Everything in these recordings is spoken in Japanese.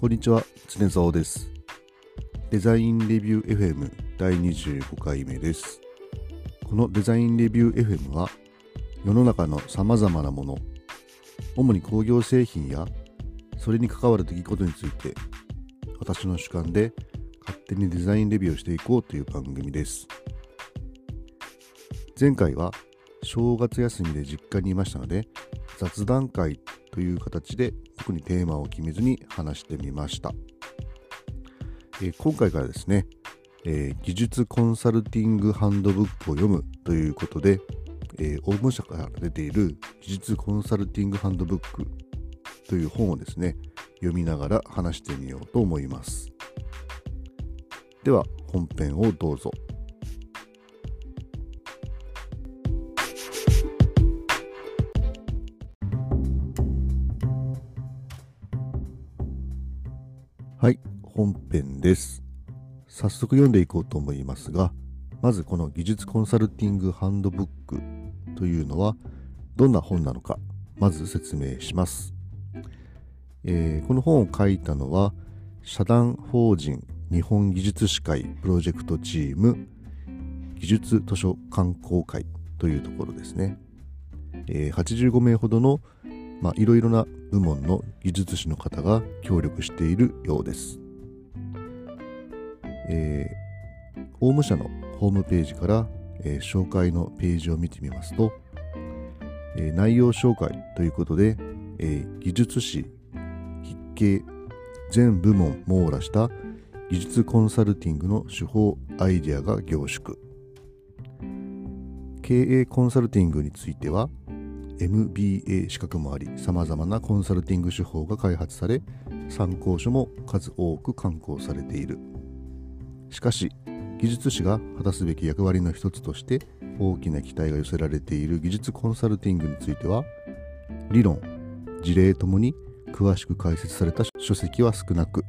こんにちは、常沢です。デザインレビュー FM 第25回目です。このデザインレビュー FM は、世の中の様々なもの、主に工業製品や、それに関わる出来事について、私の主観で勝手にデザインレビューをしていこうという番組です。前回は正月休みで実家にいましたので、雑談会という形で特にテーマを決めずに話してみました。え、今回からですね、え、技術コンサルティングハンドブックを読むということで、えー、オーブン社から出ている技術コンサルティングハンドブックという本をですね、読みながら話してみようと思います。では本編をどうぞ。はい、本編です。早速読んでいこうと思いますが、まずこの技術コンサルティングハンドブックというのはどんな本なのか、まず説明します。えー、この本を書いたのは、社団法人日本技術士会プロジェクトチーム技術図書観光会というところですね。えー、85名ほどのまあ、いろいろな部門の技術士の方が協力しているようです。えー、法務省のホームページから、えー、紹介のページを見てみますと、えー、内容紹介ということで、えー、技術士、筆形、全部門網羅した技術コンサルティングの手法、アイデアが凝縮。経営コンサルティングについては、MBA 資格もあり様々なコンサルティング手法が開発され参考書も数多く刊行されている。しかし技術士が果たすべき役割の一つとして大きな期待が寄せられている技術コンサルティングについては理論事例ともに詳しく解説された書籍は少なく、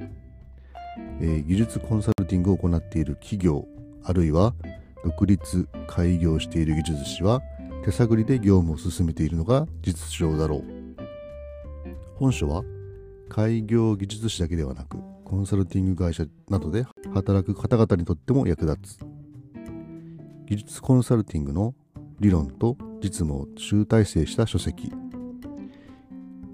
えー、技術コンサルティングを行っている企業あるいは独立開業している技術士は手探りで業務を進めているのが実情だろう。本書は開業技術士だけではなくコンサルティング会社などで働く方々にとっても役立つ。技術コンサルティングの理論と実務を集大成した書籍。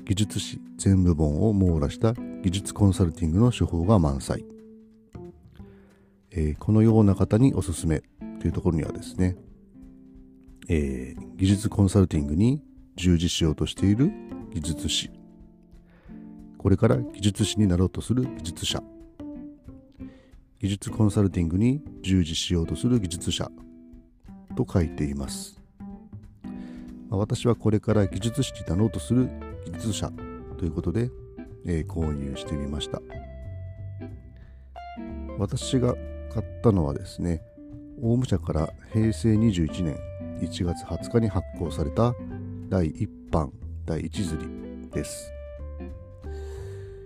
技術史全部本を網羅した技術コンサルティングの手法が満載、えー、このような方におすすめというところにはですねえー、技術コンサルティングに従事しようとしている技術士。これから技術士になろうとする技術者。技術コンサルティングに従事しようとする技術者。と書いています、まあ、私はこれから技術士になろうとする技術者。ということで、えー、購入してみました。私が買ったのはですねオウム社から平成21年1月20日に発行された第1版第1釣りです。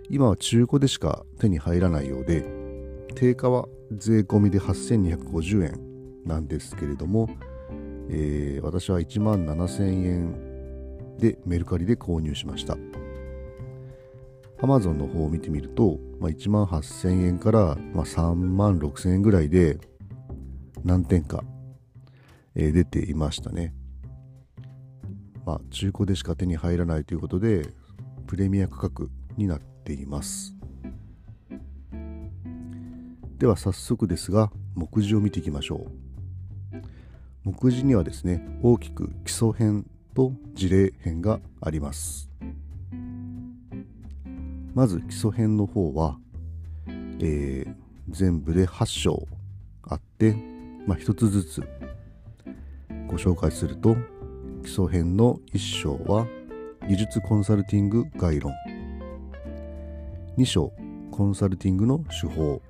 今は中古でしか手に入らないようで、定価は税込みで8250円なんですけれども、えー、私は1万7000円でメルカリで購入しました。Amazon の方を見てみると、まあ、1万8000円から、まあ、3万6000円ぐらいで何点かえ出ていましたね。まあ、中古でしか手に入らないということで、プレミア価格になっています。では早速ですが、目次を見ていきましょう。目次にはですね、大きく基礎編と事例編があります。まず基礎編の方は、えー、全部で8章あって、まあ、1つずつご紹介すると基礎編の1章は技術コンサルティング概論。2章コンサルティングの手法。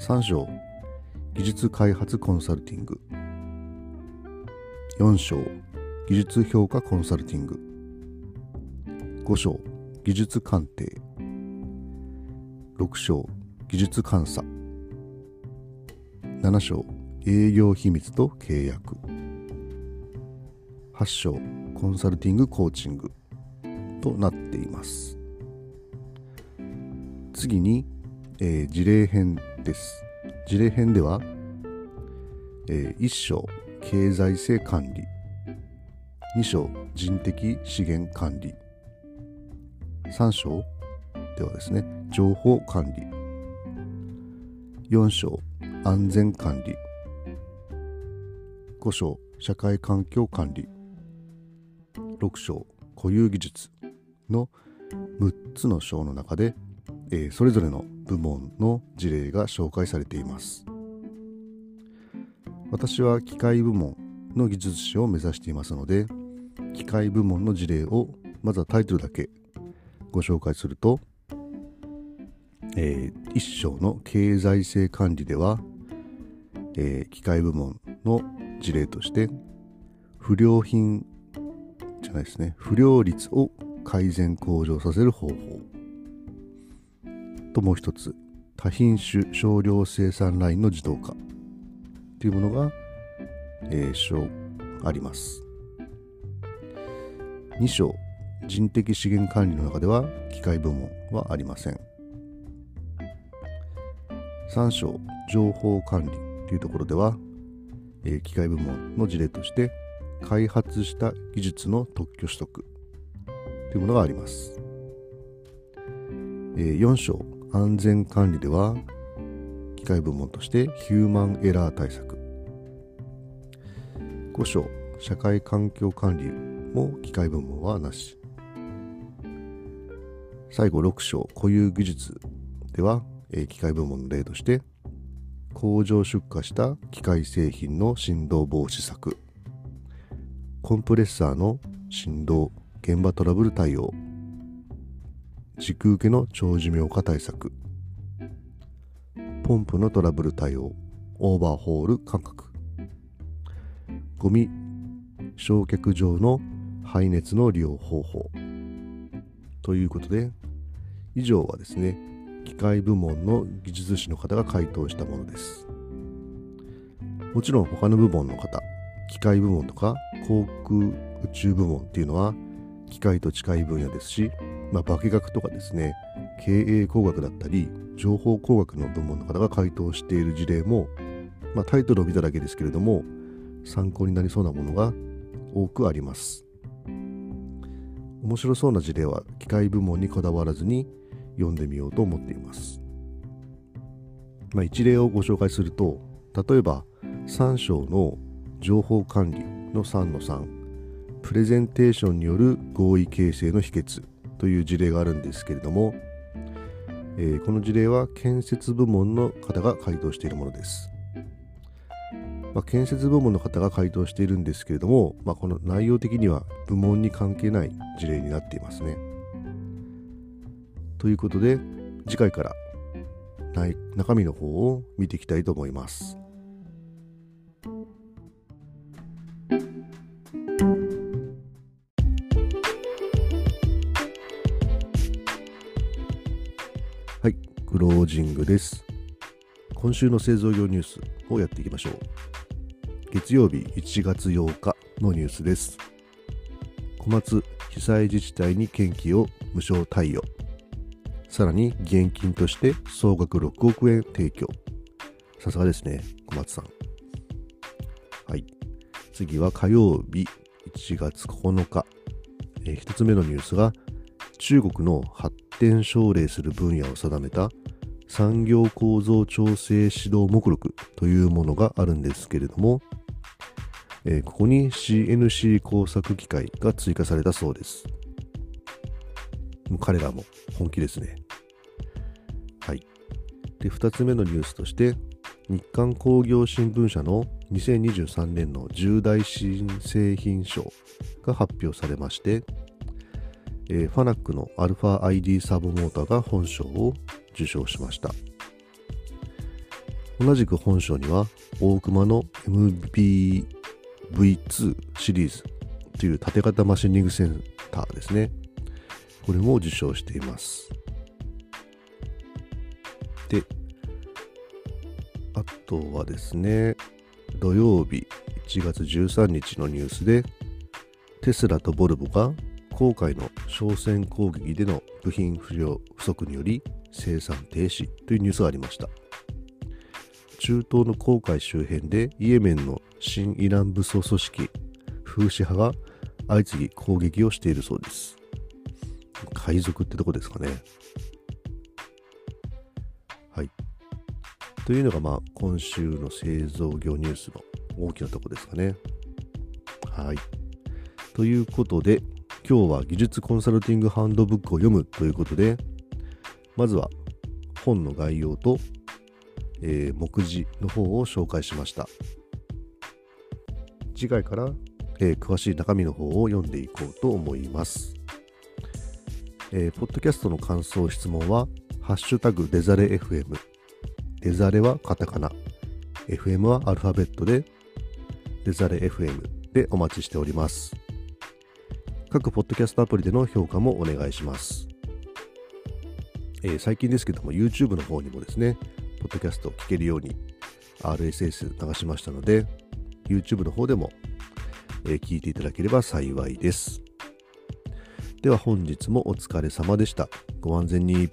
3章技術開発コンサルティング。4章技術評価コンサルティング。5章技術鑑定。6章技術監査。7章営業秘密と契約。8章コンサルティングコーチング。となっています。次に、えー、事例編です。事例編では、えー、1章経済性管理。2章人的資源管理。3章ではですね情報管理。4章安全管理。5章社会環境管理。6章固有技術。の6つの章の中で、えー、それぞれの部門の事例が紹介されています。私は機械部門の技術士を目指していますので機械部門の事例をまずはタイトルだけご紹介すると、えー、一章の経済性管理では、えー、機械部門の事例として不良品じゃないですね。不良率を改善向上させる方法ともう一つ多品種少量生産ラインの自動化というものが、えー、あります。2章人的資源管理の中では機械部門はありません。3章情報管理というところではえー、機械部門の事例として開発した技術の特許取得。というものがあります、えー、4章。安全管理では機械部門としてヒューマンエラー対策。5章。社会環境管理も機械部門はなし。最後6章。固有技術では、え、機械部門の例として工場出荷した機械製品の振動防止策。コンプレッサーの振動現場トラブル対応。軸受けの長寿命化対策。ポンプのトラブル対応。オーバーホール感覚。ゴミ焼却場の排熱の利用方法。ということで以上はですね機械部門の技術士の方が回答したものです。もちろん他の部門の方機械部門とか航空宇宙部門っていうのは機械と近い分野ですし、まあ、化学とかですね経営工学だったり情報工学の部門の方が回答している事例も、まあ、タイトルを見ただけですけれども参考になりそうなものが多くあります。面白そうな事例は機械部門にこだわらずに読んでみようと思っています。まあ、一例をご紹介すると例えば3章の情報管理の3の3プレゼンテーションによる合意形成の秘訣という事例があるんですけれども、えー、この事例は建設部門の方が回答しているものです。まあ、建設部門の方が回答しているんですけれども、まあ、この内容的には部門に関係ない事例になっていますね。ということで次回から中身の方を見ていきたいと思います。はい、クロージングです。今週の製造業ニュースをやっていきましょう。月曜日1月8日のニュースです。小松被災自治体に県旗を無償貸与。さらに現金として総額6億円提供。さすがですね、小松さん。はい。次は火曜日1月9日。えー、1つ目のニュースが中国の発展奨励する分野を定めた産業構造調整指導目録というものがあるんですけれども、えー、ここに CNC 工作機械が追加されたそうです。もう彼らも本気ですね。はい。で、2つ目のニュースとして、日刊工業新聞社の2023年の重大新製品賞が発表されまして、えー、ファナックの αID サーボモーターが本賞を受賞しました。同じく本賞には、大熊の MBV2 シリーズという縦型マシニングセンターですね。これも受賞しています。で、あとはですね、土曜日1月13日のニュースで、テスラとボルボが航海の商船攻撃での部品不良不足により生産停止というニュースがありました中東の航海周辺でイエメンの新イラン武装組織フーシ派が相次ぎ攻撃をしているそうです海賊ってとこですかね。はい。というのがまあ今週の製造業ニュースの大きなとこですかね。はい。ということで今日は技術コンサルティングハンドブックを読むということでまずは本の概要と、えー、目次の方を紹介しました。次回から、えー、詳しい中身の方を読んでいこうと思います、えー、ポッドキャストの感想質問はハッシュタグデザレ FM デザレはカタカナ FM はアルファベットでデザレ FM でお待ちしております各ポッドキャストアプリでの評価もお願いします。えー、最近ですけども YouTube の方にもですね、ポッドキャストを聞けるように RSS 流しましたので、YouTube の方でも、えー、聞いていただければ幸いです。では本日もお疲れ様でした。ご安全に。